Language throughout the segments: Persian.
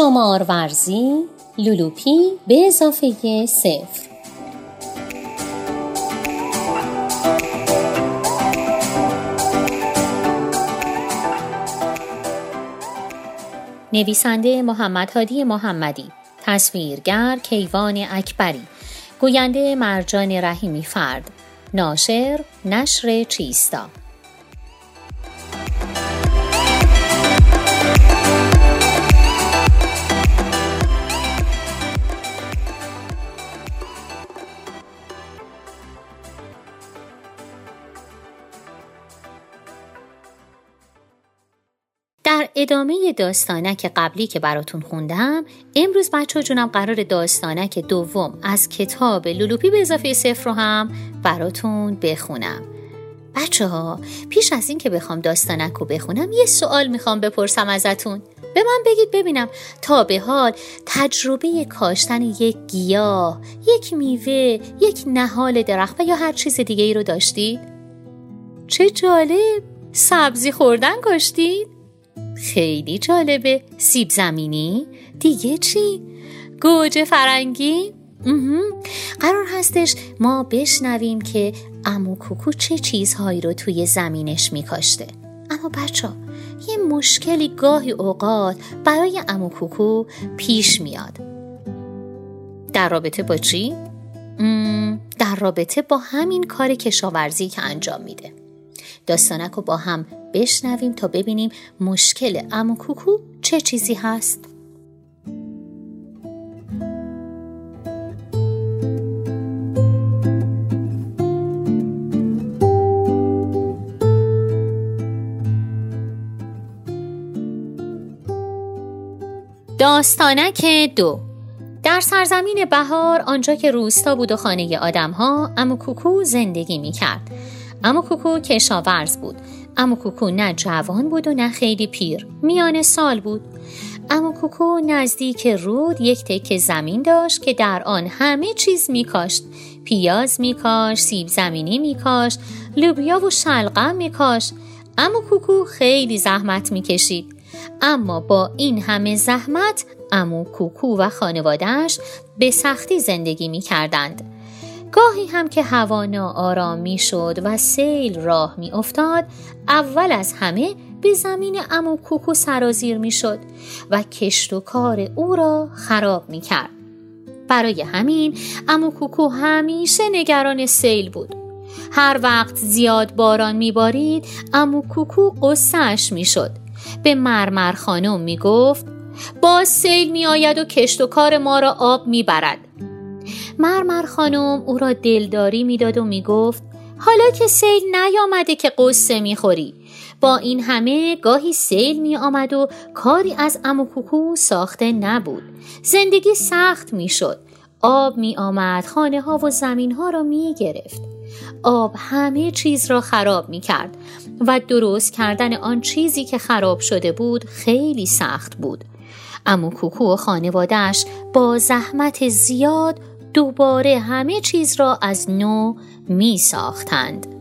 شمار ورزی لولوپی به اضافه صفر. نویسنده محمد هادی محمدی تصویرگر کیوان اکبری گوینده مرجان رحیمی فرد ناشر نشر چیستا. در ادامه داستانک قبلی که براتون خوندم امروز بچه جونم قرار داستانک دوم از کتاب لولوپی به اضافه صفر رو هم براتون بخونم بچه ها پیش از این که بخوام داستانک رو بخونم یه سوال می‌خوام بپرسم ازتون به من بگید ببینم تا به حال تجربه کاشتن یک گیاه، یک میوه، یک نهال درخت یا هر چیز دیگه ای رو داشتید؟ چه جالب! سبزی خوردن کاشتید؟ خیلی جالبه سیب زمینی دیگه چی؟ گوجه فرنگی؟ قرار هستش ما بشنویم که امو کوکو چه چیزهایی رو توی زمینش میکاشته اما بچه یه مشکلی گاهی اوقات برای امو کوکو پیش میاد در رابطه با چی؟ در رابطه با همین کار کشاورزی که انجام میده داستانک رو با هم بشنویم تا ببینیم مشکل امو کوکو چه چیزی هست. داستانک دو. در سرزمین بهار آنجا که روستا بود و خانه آدم ها امو زندگی می کرد امو کشاورز بود. امو کوکو نه جوان بود و نه خیلی پیر. میان سال بود. امو کوکو نزدیک رود یک تکه زمین داشت که در آن همه چیز میکاشت. پیاز میکاشت سیب زمینی میکاشت لوبیا و شلغم میکاشت. امو کوکو خیلی زحمت می‌کشید. اما با این همه زحمت امو کوکو و خانوادهش به سختی زندگی می‌کردند. گاهی هم که هوا آرام می شد و سیل راه می افتاد اول از همه به زمین امو کوکو سرازیر می شد و کشت و کار او را خراب می کرد. برای همین امو کوکو همیشه نگران سیل بود. هر وقت زیاد باران می بارید امو کوکو قصهش می شد. به مرمر خانم می گفت باز سیل می آید و کشت و کار ما را آب می برد. مرمر خانم او را دلداری می‌داد و می‌گفت حالا که سیل نیامده که قصه می‌خوری. با این همه گاهی سیل می آمد و کاری از امو کوکو ساخته نبود. زندگی سخت می‌شد. آب می آمد خانه ها و زمین ها را می گرفت آب همه چیز را خراب می کرد و درست کردن آن چیزی که خراب شده بود خیلی سخت بود. امو کوکو و خانوادهش با زحمت زیاد دوباره همه چیز را از نو می ساختند.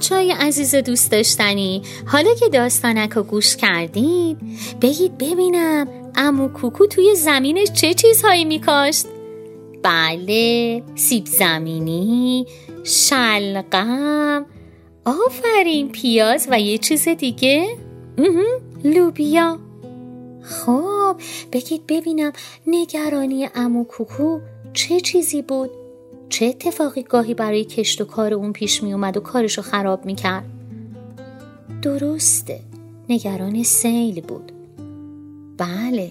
بچه های عزیز دوست داشتنی حالا که داستانک رو گوش کردین بگید ببینم امو کوکو توی زمینش چه چیزهایی میکاشت؟ بله سیب زمینی شلقم آفرین پیاز و یه چیز دیگه لوبیا خب بگید ببینم نگرانی امو کوکو چه چیزی بود؟ چه اتفاقی گاهی برای کشت و کار اون پیش می اومد و کارشو خراب می کرد؟ درسته نگران سیل بود بله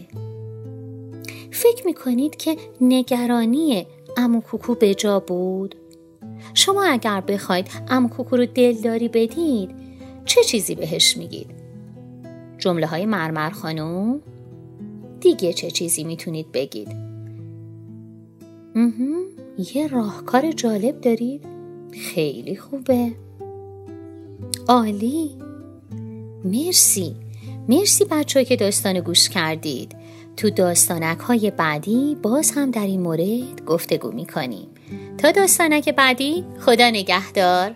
فکر می کنید که نگرانی امو کوکو به جا بود؟ شما اگر بخواید امو کوکو رو دلداری بدید چه چیزی بهش میگید؟ جمله های مرمر خانم؟ دیگه چه چیزی می‌تونید بگید؟ یه راهکار جالب دارید؟ خیلی خوبه. عالی. مرسی. مرسی بچه که داستان گوش کردید. تو داستانک های بعدی باز هم در این مورد گفتگو می‌کنیم. تا داستانک بعدی خدا نگهدار.